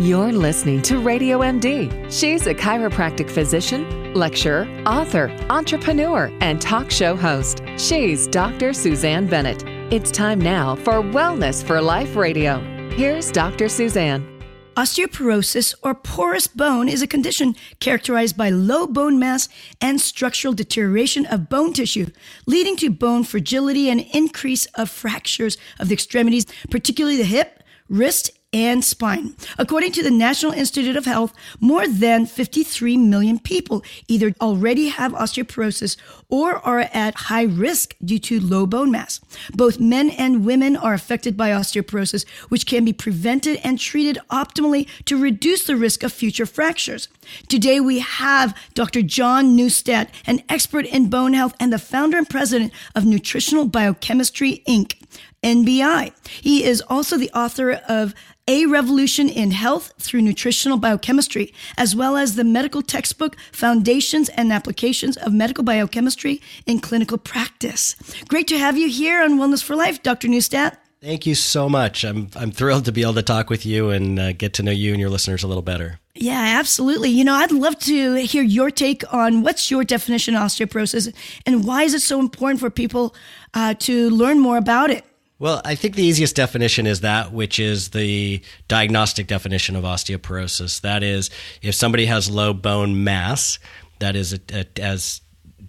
You're listening to Radio MD. She's a chiropractic physician, lecturer, author, entrepreneur, and talk show host. She's Dr. Susanne Bennett. It's time now for Wellness for Life Radio. Here's Dr. Susanne. Osteoporosis or porous bone is a condition characterized by low bone mass and structural deterioration of bone tissue, leading to bone fragility and increase of fractures of the extremities, particularly the hip, wrist, and spine. According to the National Institute of Health, more than 53 million people either already have osteoporosis or are at high risk due to low bone mass. Both men and women are affected by osteoporosis, which can be prevented and treated optimally to reduce the risk of future fractures. Today we have Dr. John Neustadt, an expert in bone health and the founder and president of Nutritional Biochemistry Inc. NBI. He is also the author of A Revolution in Health through Nutritional Biochemistry, as well as the medical textbook Foundations and Applications of Medical Biochemistry in Clinical Practice. Great to have you here on Wellness for Life, Dr. Neustadt. Thank you so much. I'm I'm thrilled to be able to talk with you and uh, get to know you and your listeners a little better. Yeah, absolutely. You know, I'd love to hear your take on what's your definition of osteoporosis and why is it so important for people uh, to learn more about it. Well, I think the easiest definition is that, which is the diagnostic definition of osteoporosis. That is, if somebody has low bone mass, that is a, a, as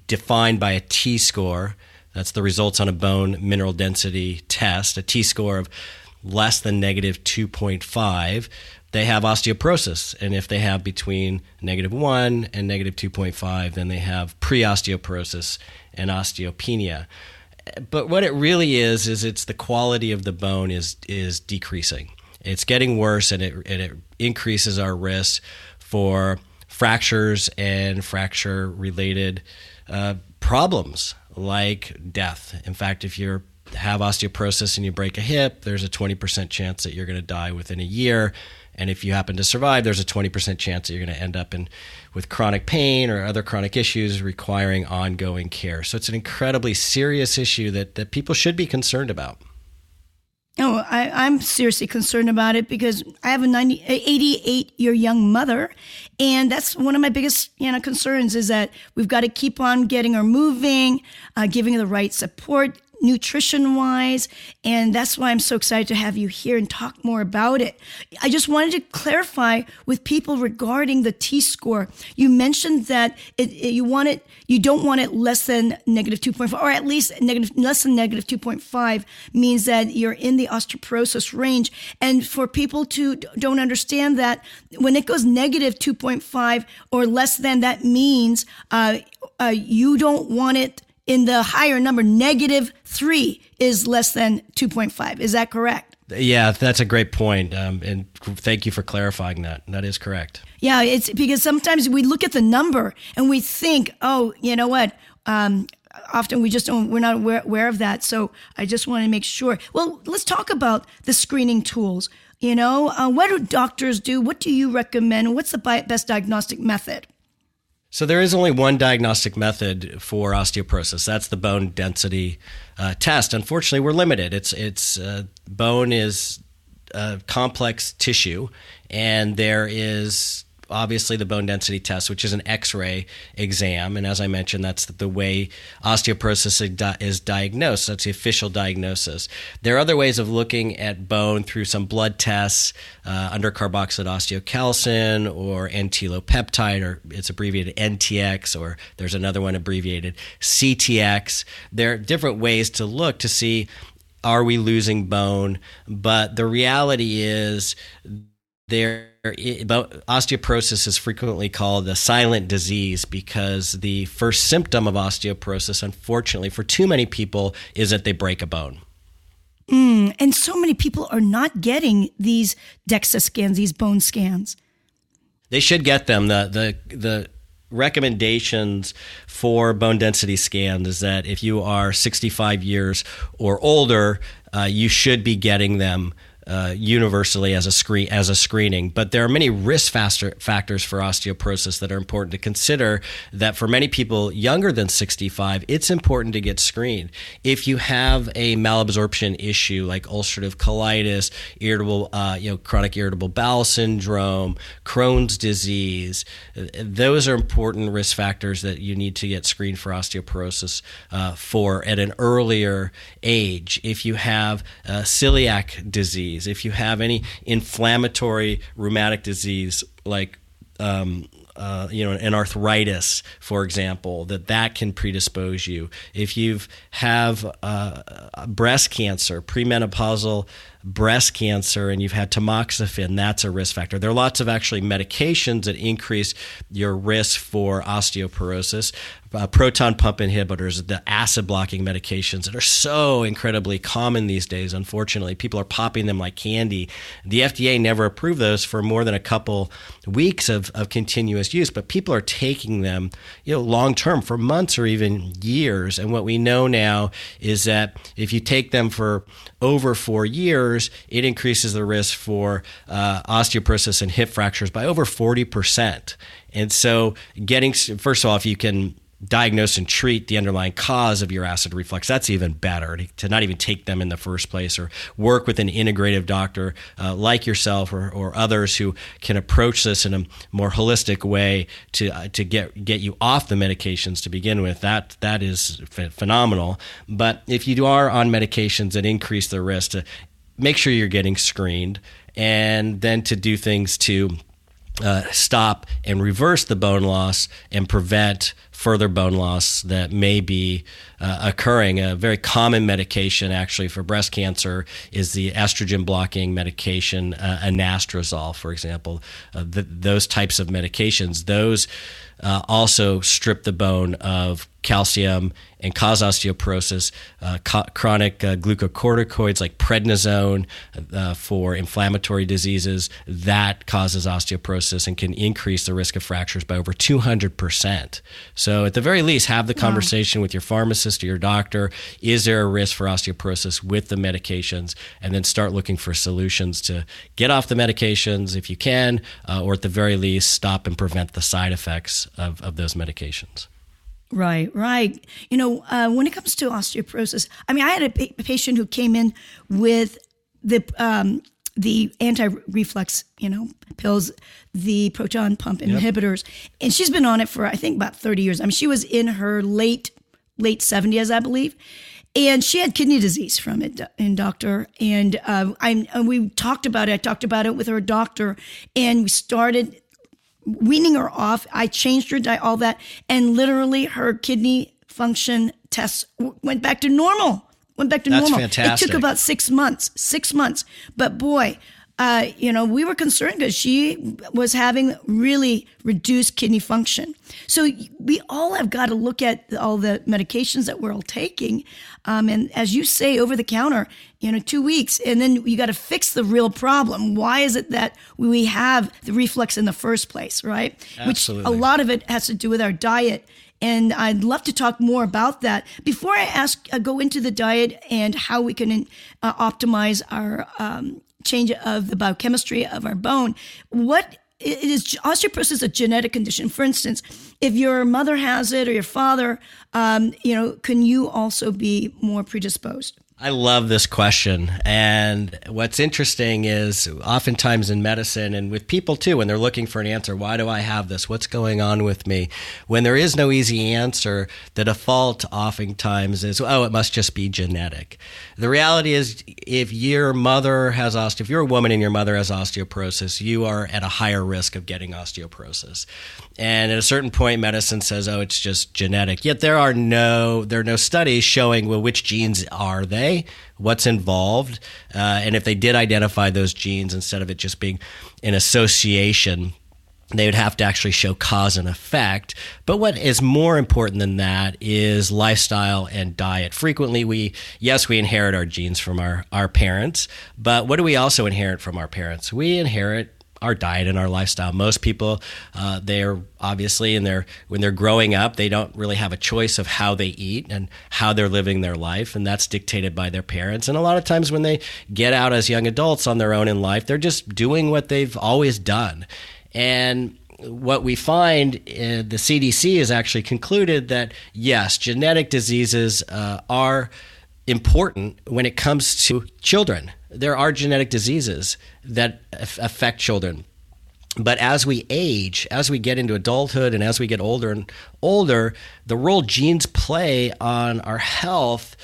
defined by a T score, that's the results on a bone mineral density test, a T score of less than negative 2.5, they have osteoporosis. And if they have between negative 1 and negative 2.5, then they have pre osteoporosis and osteopenia but what it really is is it's the quality of the bone is is decreasing. It's getting worse, and it and it increases our risk for fractures and fracture related uh, problems like death. In fact, if you have osteoporosis and you break a hip, there's a 20% chance that you're going to die within a year. And if you happen to survive, there's a 20% chance that you're going to end up in with chronic pain or other chronic issues requiring ongoing care. So it's an incredibly serious issue that, that people should be concerned about. Oh, I, am seriously concerned about it because I have a 90, 88 year young mother, and that's one of my biggest you know concerns is that we've got to keep on getting her moving, uh, giving her the right support, nutrition wise. And that's why I'm so excited to have you here and talk more about it. I just wanted to clarify with people regarding the T score. You mentioned that it, it, you want it, you don't want it less than negative 2.5, or at least negative, less than negative 2.5 means that you're in the osteoporosis range. And for people to don't understand that when it goes negative 2.5 or less than, that means uh, uh, you don't want it in the higher number, negative three is less than 2.5. Is that correct? Yeah, that's a great point. Um, and thank you for clarifying that. That is correct. Yeah, it's because sometimes we look at the number and we think, oh, you know what? Um, often we just don't, we're not aware, aware of that. So I just want to make sure. Well, let's talk about the screening tools. You know, uh, what do doctors do? What do you recommend? What's the best diagnostic method? So there is only one diagnostic method for osteoporosis. That's the bone density uh, test. Unfortunately, we're limited. It's it's uh, bone is a complex tissue, and there is obviously the bone density test, which is an X-ray exam, and as I mentioned, that's the way osteoporosis is diagnosed. That's the official diagnosis. There are other ways of looking at bone through some blood tests, uh, under carboxylate osteocalcin or N-telopeptide, or it's abbreviated NTX, or there's another one abbreviated CTX. There are different ways to look to see are we losing bone, but the reality is there osteoporosis is frequently called a silent disease because the first symptom of osteoporosis unfortunately for too many people is that they break a bone. Mm, and so many people are not getting these DEXA scans these bone scans. They should get them. The the the recommendations for bone density scans is that if you are 65 years or older uh, you should be getting them uh, universally as a screen as a screening, but there are many risk factor, factors for osteoporosis that are important to consider. That for many people younger than 65, it's important to get screened. If you have a malabsorption issue like ulcerative colitis, irritable, uh, you know, chronic irritable bowel syndrome, Crohn's disease, those are important risk factors that you need to get screened for osteoporosis uh, for at an earlier age. If you have uh, celiac disease disease, if you have any inflammatory rheumatic disease like um, uh, you know, an arthritis, for example, that that can predispose you. If you have uh, breast cancer, premenopausal breast cancer and you've had tamoxifen, that's a risk factor. There are lots of actually medications that increase your risk for osteoporosis. Uh, proton pump inhibitors, the acid blocking medications that are so incredibly common these days. Unfortunately, people are popping them like candy. The FDA never approved those for more than a couple weeks of, of continuous use, but people are taking them, you know, long term for months or even years. And what we know now is that if you take them for over four years, it increases the risk for uh, osteoporosis and hip fractures by over 40%. And so, getting, first off, you can diagnose and treat the underlying cause of your acid reflux, that's even better to, not even take them in the first place or work with an integrative doctor uh, like yourself or, or others who can approach this in a more holistic way to, uh, to get, get you off the medications to begin with. That, that is ph- phenomenal. But if you are on medications that increase the risk, to make sure you're getting screened and then to do things to uh, stop and reverse the bone loss and prevent further bone loss that may be uh, occurring. A very common medication, actually, for breast cancer is the estrogen blocking medication, uh, anastrozole, for example. Uh, th- those types of medications, those uh, also strip the bone of calcium and cause osteoporosis. Uh, co- chronic uh, glucocorticoids like prednisone uh, for inflammatory diseases that causes osteoporosis and can increase the risk of fractures by over 200%. So, at the very least, have the conversation wow. with your pharmacist or your doctor. Is there a risk for osteoporosis with the medications? And then start looking for solutions to get off the medications if you can, uh, or at the very least, stop and prevent the side effects of, of those medications. Right, right. You know, uh, when it comes to osteoporosis, I mean, I had a, pa- patient who came in with the um, the anti-reflux, you know, pills, the proton pump inhibitors, yep. and she's been on it for I think about thirty years. I mean, she was in her late late seventies, I believe, and she had kidney disease from it and doctor and uh, I and we talked about it i talked about it with her doctor and we started weaning her off. I changed her diet, all that, and literally her kidney function tests went back to normal. Went back to That's normal. Fantastic. It took about six months. Six months, but boy, uh, you know, we were concerned because she was having really reduced kidney function. So we all have got to look at all the medications that we're all taking. Um, and as you say, over the counter, you know, two weeks, and then you got to fix the real problem. Why is it that we have the reflux in the first place, right? Absolutely. Which a lot of it has to do with our diet and I'd love to talk more about that. Before I ask, uh, go into the diet and how we can uh, optimize our um, change of the biochemistry of our bone. What is osteoporosis is a genetic condition. For instance, if your mother has it or your father, um, you know, can you also be more predisposed? I love this question. And what's interesting is oftentimes in medicine and with people too, when they're looking for an answer, why do I have this? What's going on with me? When there is no easy answer, the default oftentimes is, oh, it must just be genetic. The reality is, if your mother has osteoporosis, if you're a woman and your mother has osteoporosis, you are at a higher risk of getting osteoporosis. And at a certain point, medicine says, oh, it's just genetic. Yet there are no, there are no studies showing, well, which genes are they? what's involved, uh, and if they did identify those genes instead of it just being an association they would have to actually show cause and effect. But what is more important than that is lifestyle and diet. Frequently, we, yes, we inherit our genes from our, our parents, but what do we also inherit from our parents? We inherit our diet and our lifestyle. Most people, uh, they're obviously in their when they're growing up, they don't really have a choice of how they eat and how they're living their life, and that's dictated by their parents. And a lot of times when they get out as young adults on their own in life, they're just doing what they've always done. And what we find, uh, the CDC has actually concluded that yes, genetic diseases uh, are important when it comes to children. There are genetic diseases that affect children. But as we age, as we get into adulthood, and as we get older and older, the role genes play on our health,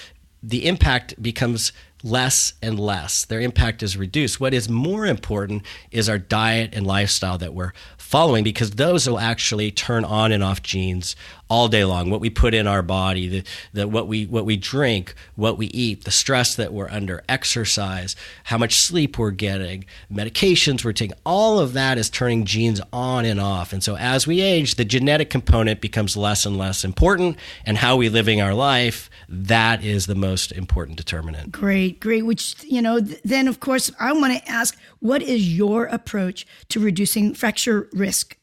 the impact becomes less and less. Their impact is reduced. What is more important is our diet and lifestyle that we're following because those will actually turn on and off genes all day long. What we put in our body, the, the, what we what we drink, what we eat, the stress that we're under, exercise, how much sleep we're getting, medications we're taking, all of that is turning genes on and off. And so as we age, the genetic component becomes less and less important, and how we living our life that is the most important determinant. Great, great. Which you know, then of course, I want to ask, what is your approach to reducing fracture risk?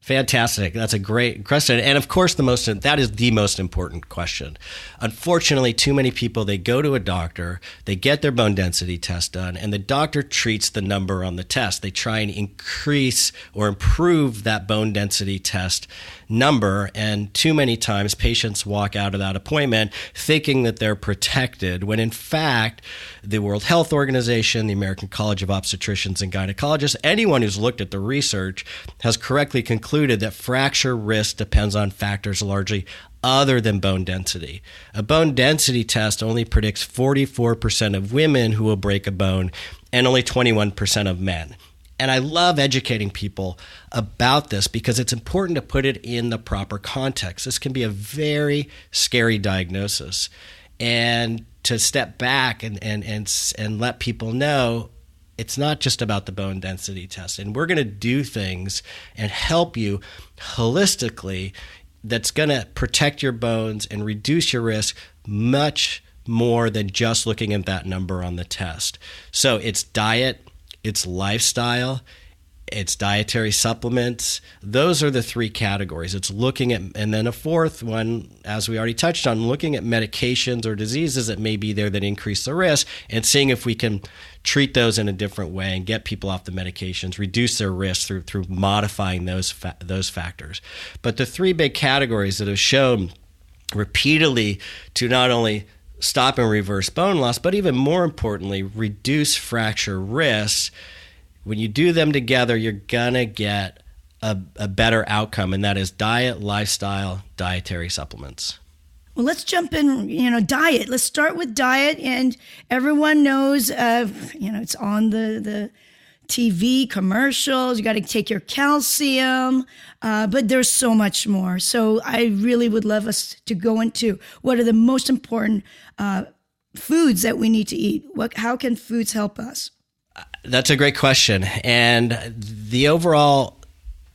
Fantastic. That's a great question. And of course, the most that is the most important question. Unfortunately, too many people they go to a doctor, they get their bone density test done, and the doctor treats the number on the test. They try and increase or improve that bone density test number. And too many times patients walk out of that appointment thinking that they're protected when in fact the World Health Organization, the American College of Obstetricians and Gynecologists, anyone who's looked at the research has correctly concluded that fracture risk depends on factors largely other than bone density. A bone density test only predicts 44% of women who will break a bone and only 21% of men. And I love educating people about this because it's important to put it in the proper context. This can be a very scary diagnosis. And to step back and, and, and, and let people know it's not just about the bone density test. And we're going to do things and help you holistically that's going to protect your bones and reduce your risk much more than just looking at that number on the test. So it's diet, it's lifestyle, it's dietary supplements. Those are the three categories. It's looking at, and then a fourth one, as we already touched on, looking at medications or diseases that may be there that increase the risk and seeing if we can treat those in a different way and get people off the medications, reduce their risk through, through modifying those, fa- those factors. But the three big categories that have shown repeatedly to not only stop and reverse bone loss, but even more importantly, reduce fracture risks. When you do them together, you're going to get a, a, better outcome, and that is diet, lifestyle, dietary supplements. Well, let's jump in, you know, diet. Let's start with diet. And everyone knows, uh, you know, it's on the, the TV commercials. You got to take your calcium, uh, but there's so much more. So I really would love us to go into what are the most important uh, foods that we need to eat. What, how can foods help us? That's a great question, and the overall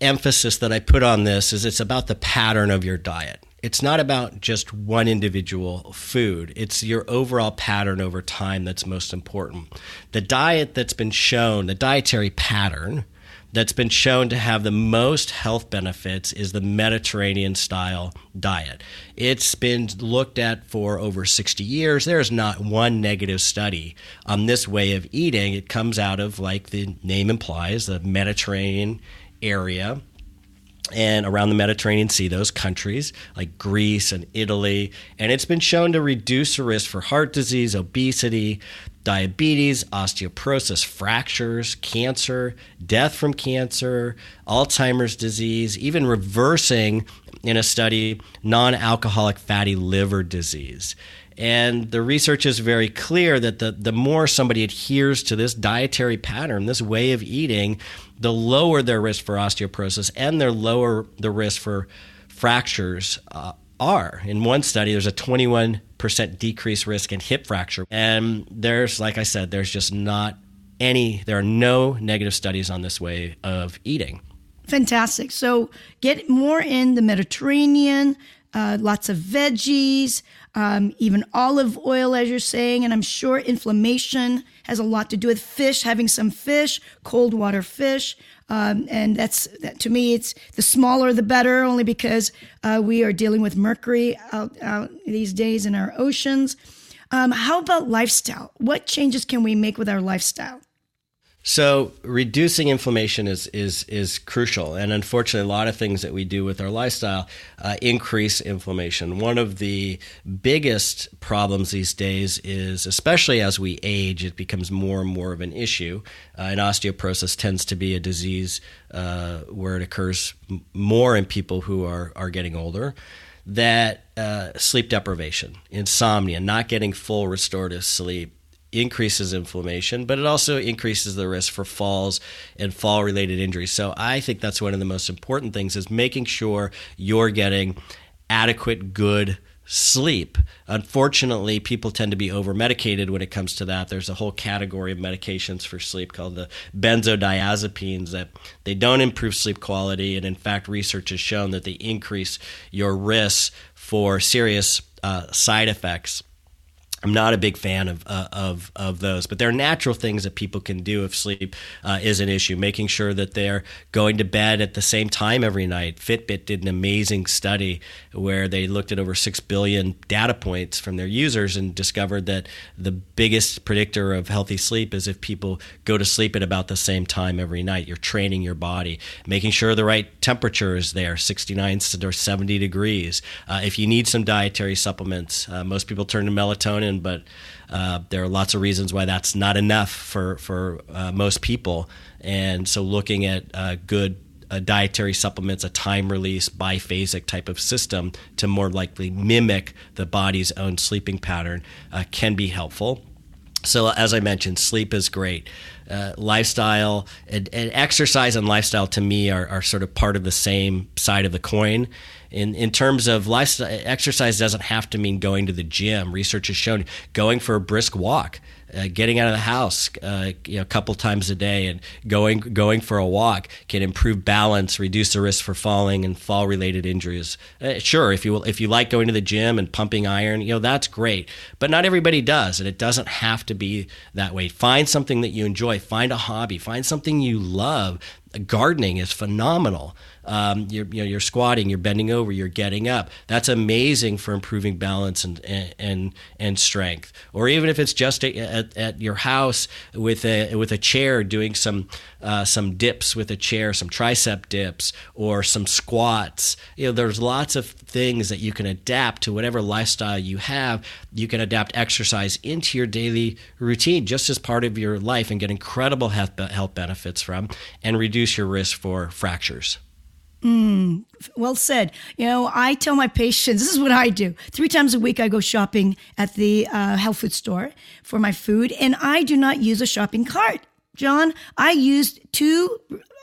emphasis that I put on this is it's about the pattern of your diet it's not about just one individual food. It's your overall pattern over time that's most important. The diet that's been shown, the dietary pattern that's been shown to have the most health benefits is the Mediterranean style diet. It's been looked at for over 60 years. There's not one negative study on this way of eating. It comes out of, like the name implies, the Mediterranean area and around the Mediterranean Sea, those countries like Greece and Italy. And it's been shown to reduce the risk for heart disease, obesity, diabetes, osteoporosis, fractures, cancer, death from cancer, Alzheimer's disease, even reversing in a study non alcoholic fatty liver disease. And the research is very clear that the, the more somebody adheres to this dietary pattern, this way of eating, the lower their risk for osteoporosis and their lower the risk for fractures uh, are. In one study, there's a 21% decreased risk in hip fracture. And there's, like I said, there's just not any, there are no negative studies on this way of eating. Fantastic. So get more in the Mediterranean uh, lots of veggies, um, even olive oil, as you're saying. And I'm sure inflammation has a lot to do with fish, having some fish, cold water fish. Um, and that's that, to me, it's the smaller the better, only because uh, we are dealing with mercury out, out these days in our oceans. Um, how about lifestyle? What changes can we make with our lifestyle? So reducing inflammation is is is crucial, and unfortunately, a lot of things that we do with our lifestyle uh, increase inflammation. One of the biggest problems these days is, especially as we age, it becomes more and more of an issue. Uh, and osteoporosis tends to be a disease uh, where it occurs more in people who are are getting older. That uh, sleep deprivation, insomnia, not getting full restorative sleep increases inflammation, but it also increases the risk for falls and fall related injuries. So I think that's one of the most important things is making sure you're getting adequate good sleep. Unfortunately, people tend to be over medicated when it comes to that. There's a whole category of medications for sleep called the benzodiazepines that they don't improve sleep quality and in fact research has shown that they increase your risk for serious uh, side effects I'm not a big fan of uh, of of those, but there are natural things that people can do if sleep uh, is an issue. Making sure that they're going to bed at the same time every night. Fitbit did an amazing study where they looked at over six billion data points from their users and discovered that the biggest predictor of healthy sleep is if people go to sleep at about the same time every night. You're training your body, making sure the right temperature is there, 69 or 70 degrees. Uh, if you need some dietary supplements, uh, most people turn to melatonin but uh, there are lots of reasons why that's not enough for for uh, most people. And so, looking at uh, good uh, dietary supplements, a time release biphasic type of system to more likely mimic the body's own sleeping pattern uh, can be helpful. So, as I mentioned, sleep is great. Uh, lifestyle and, and, exercise and lifestyle to me are, are, sort of part of the same side of the coin in in terms of lifestyle, exercise doesn't have to mean going to the gym. Research has shown going for a brisk walk. Uh, getting out of the house uh, you know, a couple times a day and going going for a walk can improve balance, reduce the risk for falling and fall related injuries. Uh, sure, if you if you like going to the gym and pumping iron, you know that's great, but not everybody does, and it doesn't have to be that way. Find something that you enjoy. Find a hobby. Find something you love gardening is phenomenal. Um, you're, you know, you're squatting, you're bending over, you're getting up. That's amazing for improving balance and and and strength. Or even if it's just at, at your house with a with a chair, doing some uh, some dips with a chair, some tricep dips, or some squats. You know, there's lots of things that you can adapt to whatever lifestyle you have. You can adapt exercise into your daily routine just as part of your life and get incredible health, health benefits from and reduce your risk for fractures. Mm, well said. You know, I tell my patients this is what I do. Three times a week, I go shopping at the uh, health food store for my food, and I do not use a shopping cart. John, I used two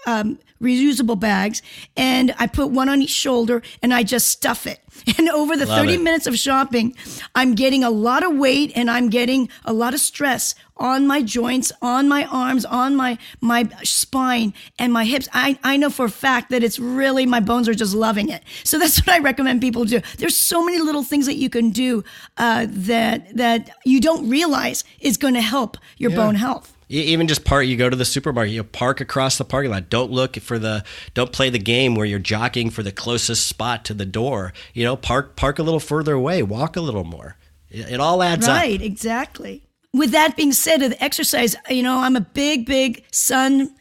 um, reusable bags and I put one on each shoulder and I just stuff it. And over the Love 30 it. minutes of shopping, I'm getting a lot of weight and I'm getting a lot of stress on my joints, on my arms, on my, my spine and my hips. I, I know for a fact that it's really, my bones are just loving it. So that's what I recommend people do. There's so many little things that you can do, uh, that, that you don't realize is going to help your yeah. bone health even just park you go to the supermarket you park across the parking lot. Don't look for the don't play the game where you're jockeying for the closest spot to the door. You know park park a little further away walk a little more. It, it all adds right, up. Right exactly. With that being said the exercise you know i'm a big big sun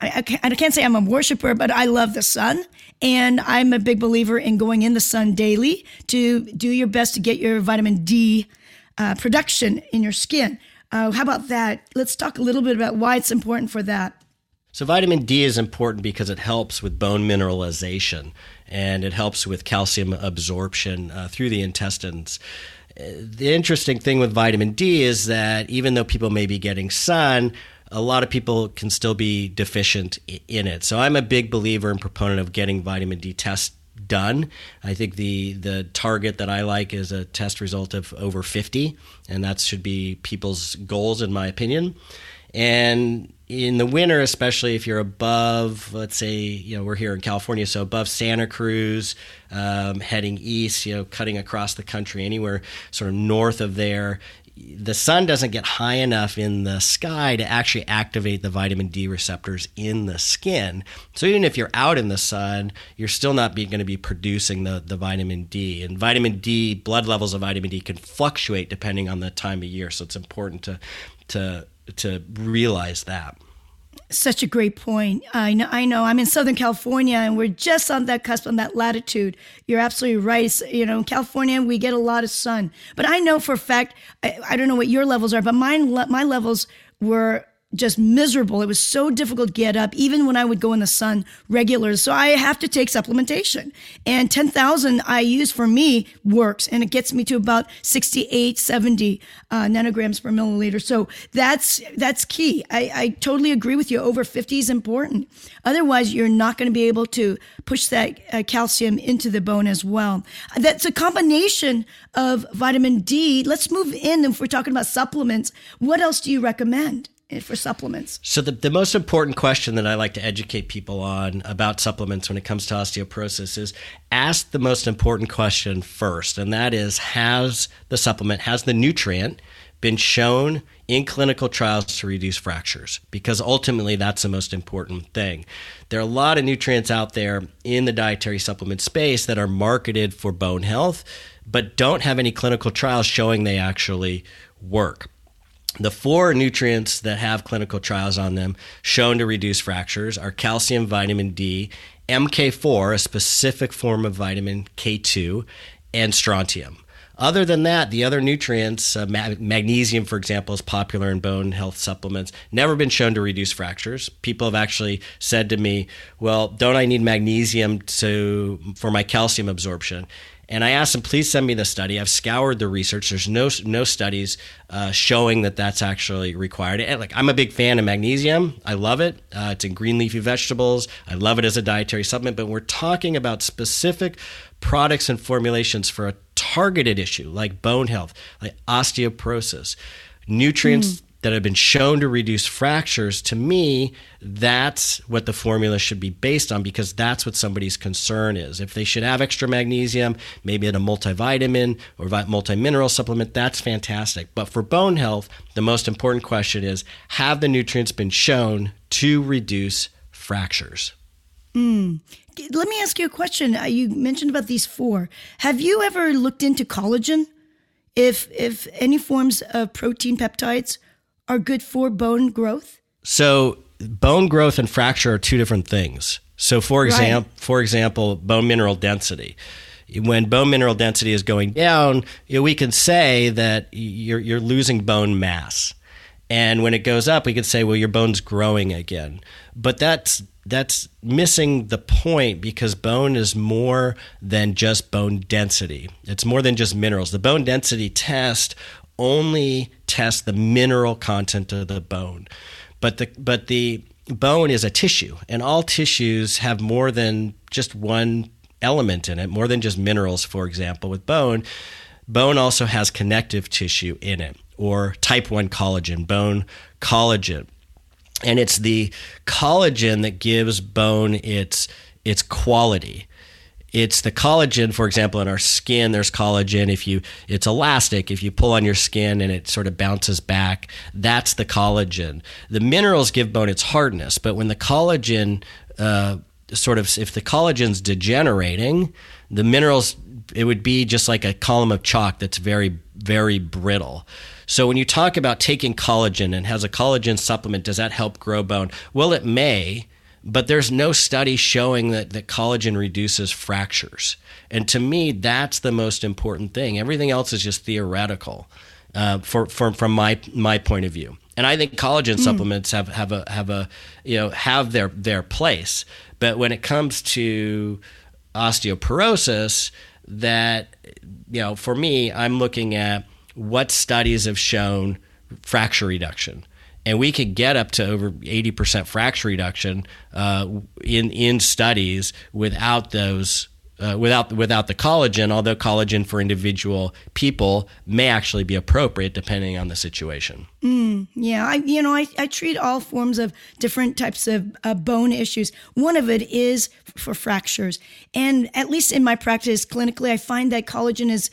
I, can't, I can't say i'm a worshiper but i love the sun. And i'm a big believer in going in the sun daily to do your best to get your vitamin d uh, production in your skin uh, how about that? Let's talk a little bit about why it's important for that. So, vitamin D is important because it helps with bone mineralization and it helps with calcium absorption uh, through the intestines. The interesting thing with vitamin D is that even though people may be getting sun, a lot of people can still be deficient in it. So, I'm a big believer and proponent of getting vitamin D tests done. I think the the target that I like is a test result of over 50, and that should be people's goals, in my opinion. And in the winter, especially if you're above, let's say, you know, we're here in California, so above Santa Cruz, um, heading east, you know, cutting across the country, anywhere sort of north of there, the sun doesn't get high enough in the sky to actually activate the vitamin D receptors in the skin. So even if you're out in the sun, you're still not going to be producing the, the vitamin D. And vitamin D, blood levels of vitamin D can fluctuate depending on the time of year. So it's important to to to realize that. Such a great point. I know. I know. I'm in Southern California, and we're just on that cusp, on that latitude. You're absolutely right. You know, in California, we get a lot of sun, but I know for a fact. I, I don't know what your levels are, but mine, my levels were just miserable. It was so difficult to get up, even when I would go in the sun regular. So I have to take supplementation. And 10,000 IUs for me works, and it gets me to about 68, 70 uh, nanograms per milliliter. So that's that's key. I, I totally agree with you. Over 50 is important. Otherwise, you're not going to be able to push that uh, calcium into the bone as well. That's a combination of vitamin D. Let's move in. If we're talking about supplements, what else do you recommend? For supplements? So the, the most important question that I like to educate people on about supplements when it comes to osteoporosis is ask the most important question first, and that is has the supplement, has the nutrient been shown in clinical trials to reduce fractures? Because ultimately that's the most important thing. There are a lot of nutrients out there in the dietary supplement space that are marketed for bone health, but don't have any clinical trials showing they actually work the four nutrients that have clinical trials on them shown to reduce fractures are calcium, vitamin D, MK4, a specific form of vitamin K2, and strontium. Other than that, the other nutrients, uh, ma- magnesium, for example, is popular in bone health supplements, never been shown to reduce fractures. People have actually said to me, well, don't I need magnesium to, for my calcium absorption? And I asked them, please send me the study. I've scoured the research. There's no no studies uh, showing that that's actually required. And like I'm a big fan of magnesium. I love it. Uh, it's in green leafy vegetables. I love it as a dietary supplement. But we're talking about specific products and formulations for a targeted issue like bone health, like osteoporosis, nutrients. Mm that have been shown to reduce fractures, to me, that's what the formula should be based on because that's what somebody's concern is. If they should have extra magnesium, maybe in a multivitamin or multimineral supplement, that's fantastic. But for bone health, the most important question is have the nutrients been shown to reduce fractures? Mm. Let me ask you a question. Uh, you mentioned about these four. Have you ever looked into collagen? If if any forms of protein peptides are good for bone growth? So, bone growth and fracture are two different things. So, for example, right. for example, bone mineral density. When bone mineral density is going down, you know, we can say that you're, you're losing bone mass. And when it goes up, we could say, well, your bone's growing again. But that's that's missing the point because bone is more than just bone density. It's more than just minerals. The bone density test only test the mineral content of the bone. But the but the bone is a tissue, and all tissues have more than just one element in it, more than just minerals, for example. With bone, bone also has connective tissue in it, or type 1 collagen, bone collagen. And it's the collagen that gives bone its its quality it's the collagen for example in our skin there's collagen. If you it's elastic. If you pull on your skin and it sort of bounces back that's the collagen. The minerals give bone its hardness but when the collagen uh, sort of if the collagen's degenerating the minerals it would be just like a column of chalk that's very very brittle. So when you talk about taking collagen and has a collagen supplement does that help grow bone? Well it may but there's no study showing that, that collagen reduces fractures. And to me, that's the most important thing. Everything else is just theoretical uh, for, for, from my, my point of view. And I think collagen mm. supplements have, have a have a you know have their their place. But when it comes to osteoporosis, that you know, for me, I'm looking at what studies have shown fracture reduction and we could get up to over 80% fracture reduction uh, in in studies without those uh, without without the collagen, although collagen for individual people may actually be appropriate depending on the situation. Mm, yeah, I you know I, I treat all forms of different types of uh, bone issues. One of it is for fractures, and at least in my practice clinically, I find that collagen is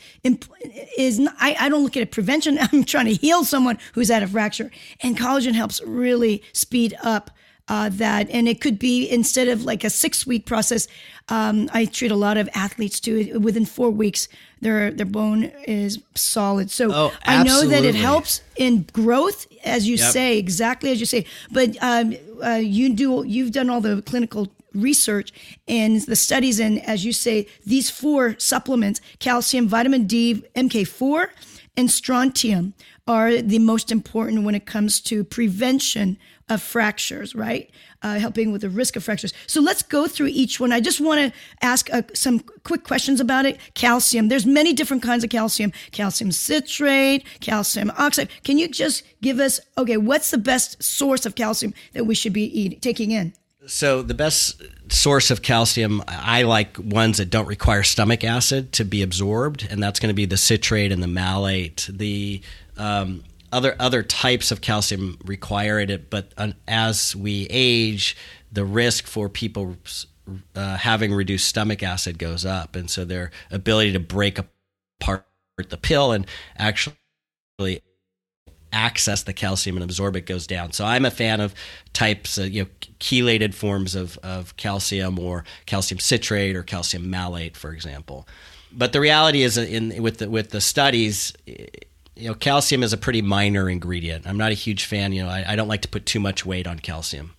is not, I, I don't look at it prevention. I'm trying to heal someone who's had a fracture, and collagen helps really speed up uh, that. And it could be instead of like a six week process, um, I treat a lot of athletes too. Within four weeks, their their bone is solid. So oh, I know that it helps in growth, as you yep. say, exactly as you say. But um, uh, you do you've done all the clinical research and the studies, and as you say, these four supplements: calcium, vitamin D, MK4, and strontium are the most important when it comes to prevention of fractures, right? Uh, helping with the risk of fractures. So let's go through each one. I just want to ask uh, some quick questions about it. Calcium. There's many different kinds of calcium. Calcium citrate, calcium oxide. Can you just give us okay? What's the best source of calcium that we should be eating, taking in? So the best source of calcium, I like ones that don't require stomach acid to be absorbed, and that's going to be the citrate and the malate. The um, other other types of calcium require it, but as we age, the risk for people uh, having reduced stomach acid goes up, and so their ability to break apart the pill and actually access the calcium and absorb it goes down. So I'm a fan of types, uh, you know, chelated forms of, of calcium or calcium citrate or calcium malate, for example. But the reality is, in with the, with the studies, you know, calcium is a pretty minor ingredient. I'm not a huge fan. You know, I, I don't like to put too much weight on calcium.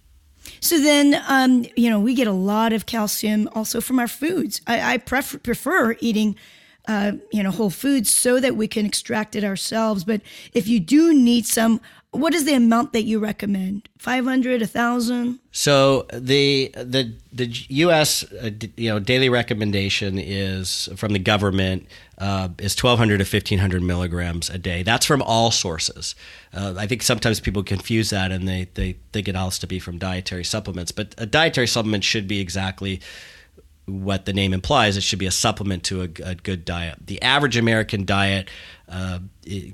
So then, um, you know, we get a lot of calcium also from our foods. I, I pref- prefer eating, uh, you know, whole foods so that we can extract it ourselves. But if you do need some, what is the amount that you recommend? 500, 1000? So the the the US uh, you know daily recommendation is from the government uh, is 1200 to 1500 milligrams a day. That's from all sources. Uh, I think sometimes people confuse that and they they think it has to be from dietary supplements, but a dietary supplement should be exactly what the name implies. It should be a supplement to a, a good diet. The average American diet uh,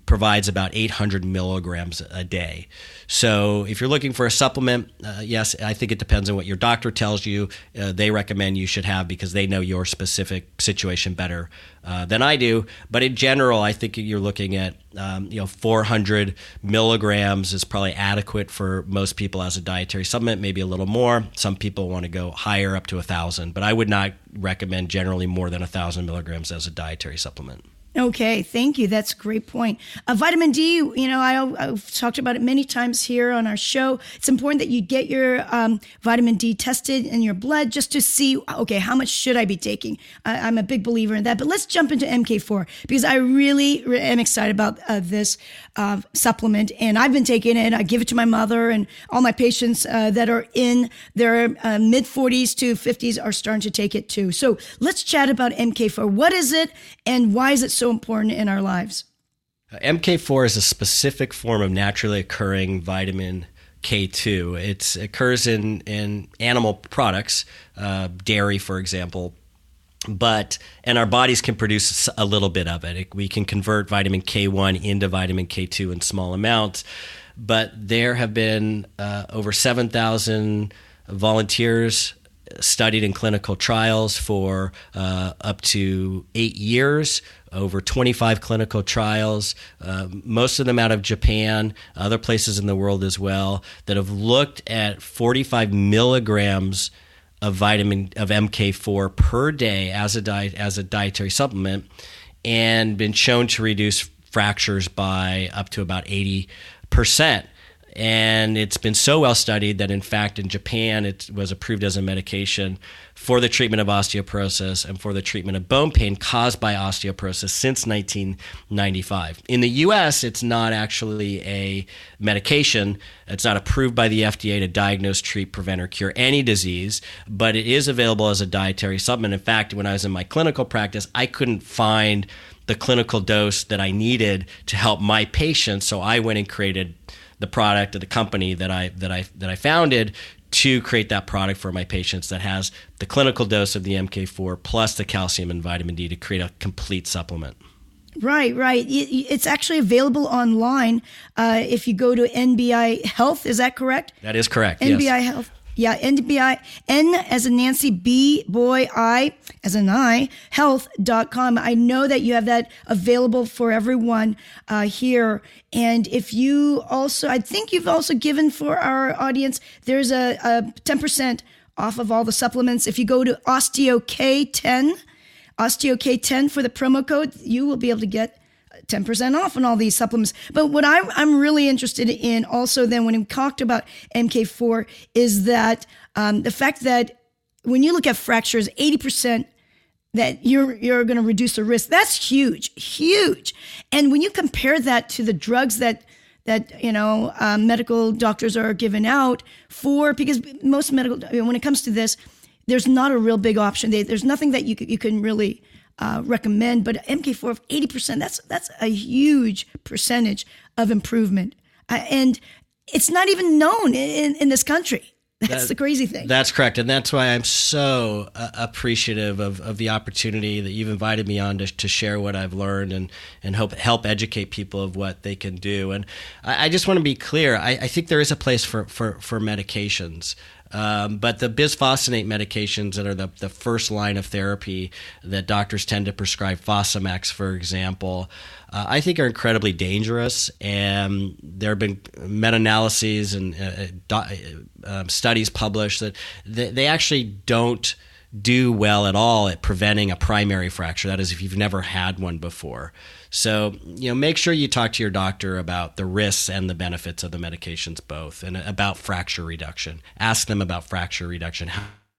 provides about 800 milligrams a day. So if you're looking for a supplement, uh, yes, I think it depends on what your doctor tells you. Uh, they recommend you should have because they know your specific situation better uh, than I do. But in general, I think you're looking at um, you know 400 milligrams is probably adequate for most people as a dietary supplement. Maybe a little more. Some people want to go higher, up to a thousand. But I would not recommend generally more than a thousand milligrams as a dietary supplement. Okay, thank you. That's a great point. Uh, vitamin D, you know, I, have talked about it many times here on our show. It's important that you get your um, vitamin D tested in your blood just to see, okay, how much should I be taking? I, am a big believer in that. But let's jump into MK4 because I really am excited about uh, this uh, supplement. And I've been taking it. I give it to my mother and all my patients uh, that are in their uh, mid 40s to 50s are starting to take it too. So let's chat about MK4. What is it and why is it so so important in our lives? MK4 is a specific form of naturally occurring vitamin K2. It occurs in, in animal products, uh, dairy, for example, but and our bodies can produce a little bit of it. We can convert vitamin K1 into vitamin K2 in small amounts, but there have been uh, over 7,000 volunteers studied in clinical trials for uh, up to eight years, over 25 clinical trials, uh, most of them out of Japan, other places in the world as well, that have looked at 45 milligrams of vitamin of MK4 per day as a diet as a dietary supplement, and been shown to reduce fractures by up to about 80 percent. And it's been so well studied that, in fact, in Japan, it was approved as a medication for the treatment of osteoporosis and for the treatment of bone pain caused by osteoporosis since 1995. In the US, it's not actually a medication. It's not approved by the FDA to diagnose, treat, prevent, or cure any disease, but it is available as a dietary supplement. In fact, when I was in my clinical practice, I couldn't find the clinical dose that I needed to help my patients, so I went and created the product of the company that I that I that I founded to create that product for my patients that has the clinical dose of the MK4 plus the calcium and vitamin D to create a complete supplement. Right, right. It's actually available online. Uh, if you go to NBI Health, is that correct? That is correct. NBI yes. Health. Yeah, NBI, N as a Nancy, B, boy, I as an I, health.com. I know that you have that available for everyone uh, here. And if you also, I think you've also given for our audience, there's a, a 10% off of all the supplements. If you go to OsteoK10, OsteoK10 for the promo code, you will be able to get 10% off on all these supplements. But what I'm, I'm really interested in also then when we talked about MK4 is that um, the fact that when you look at fractures, 80% that you're you're going to reduce the risk. That's huge, huge. And when you compare that to the drugs that that you know um, medical doctors are giving out for because most medical when it comes to this, there's not a real big option. there's nothing that you you can really uh, recommend. But MK4 of 80%, that's, that's a huge percentage of improvement. Uh, and it's not even known in, in this country. That's that, the crazy thing. That's correct. And that's why I'm so uh, appreciative of, of the opportunity that you've invited me on to, to share what I've learned and, and help, help educate people of what they can do. And I, I just want to be clear I, I think there is a place for, for, for medications. Um, but the bisphosphonate medications that are the, the first line of therapy that doctors tend to prescribe, Fosamax, for example, uh, I think are incredibly dangerous. And there have been meta analyses and uh, uh, um, studies published that they, they actually don't do well at all at preventing a primary fracture. That is, if you've never had one before. So, you know, make sure you talk to your doctor about the risks and the benefits of the medications both and about fracture reduction. Ask them about fracture reduction.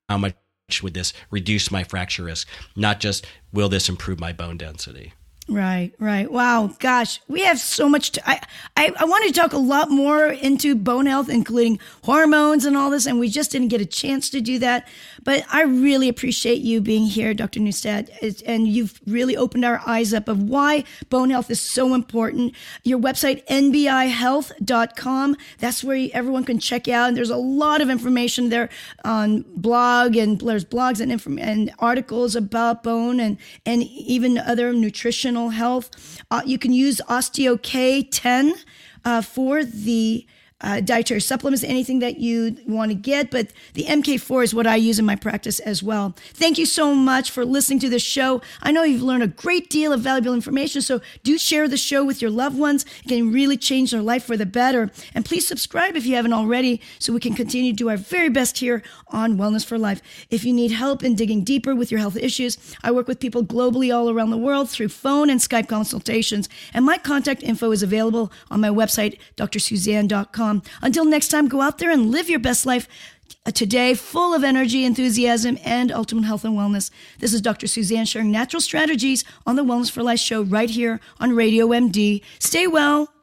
How, much would this reduce my fracture risk? Not just, will this improve my bone density? Right, right. Wow, gosh, we have so much. To, I, I, I wanted to talk a lot more into bone health, including hormones and all this, and we just didn't get a chance to do that. But I really appreciate you being here, Dr. Neustadt, and you've really opened our eyes up of why bone health is so important. Your website, nbihealth.com, that's where everyone can check out, and there's a lot of information there on blog, and there's blogs and, inform- and articles about bone and, and even other nutrition health. Uh, you can use OsteoK 10 uh, for the uh, dietary supplements, anything that you want to get. But the MK4 is what I use in my practice as well. Thank you so much for listening to this show. I know you've learned a great deal of valuable information, so do share the show with your loved ones. It can really change their life for the better. And please subscribe if you haven't already so we can continue to do our very best here on Wellness for Life. If you need help in digging deeper with your health issues, I work with people globally all around the world through phone and Skype consultations. And my contact info is available on my website, drsusanne.com. Until next time, go out there and live your best life uh, today, full of energy, enthusiasm, and ultimate health and wellness. This is Dr. Susanne sharing natural strategies on the Wellness for Life show right here on Radio MD. Stay well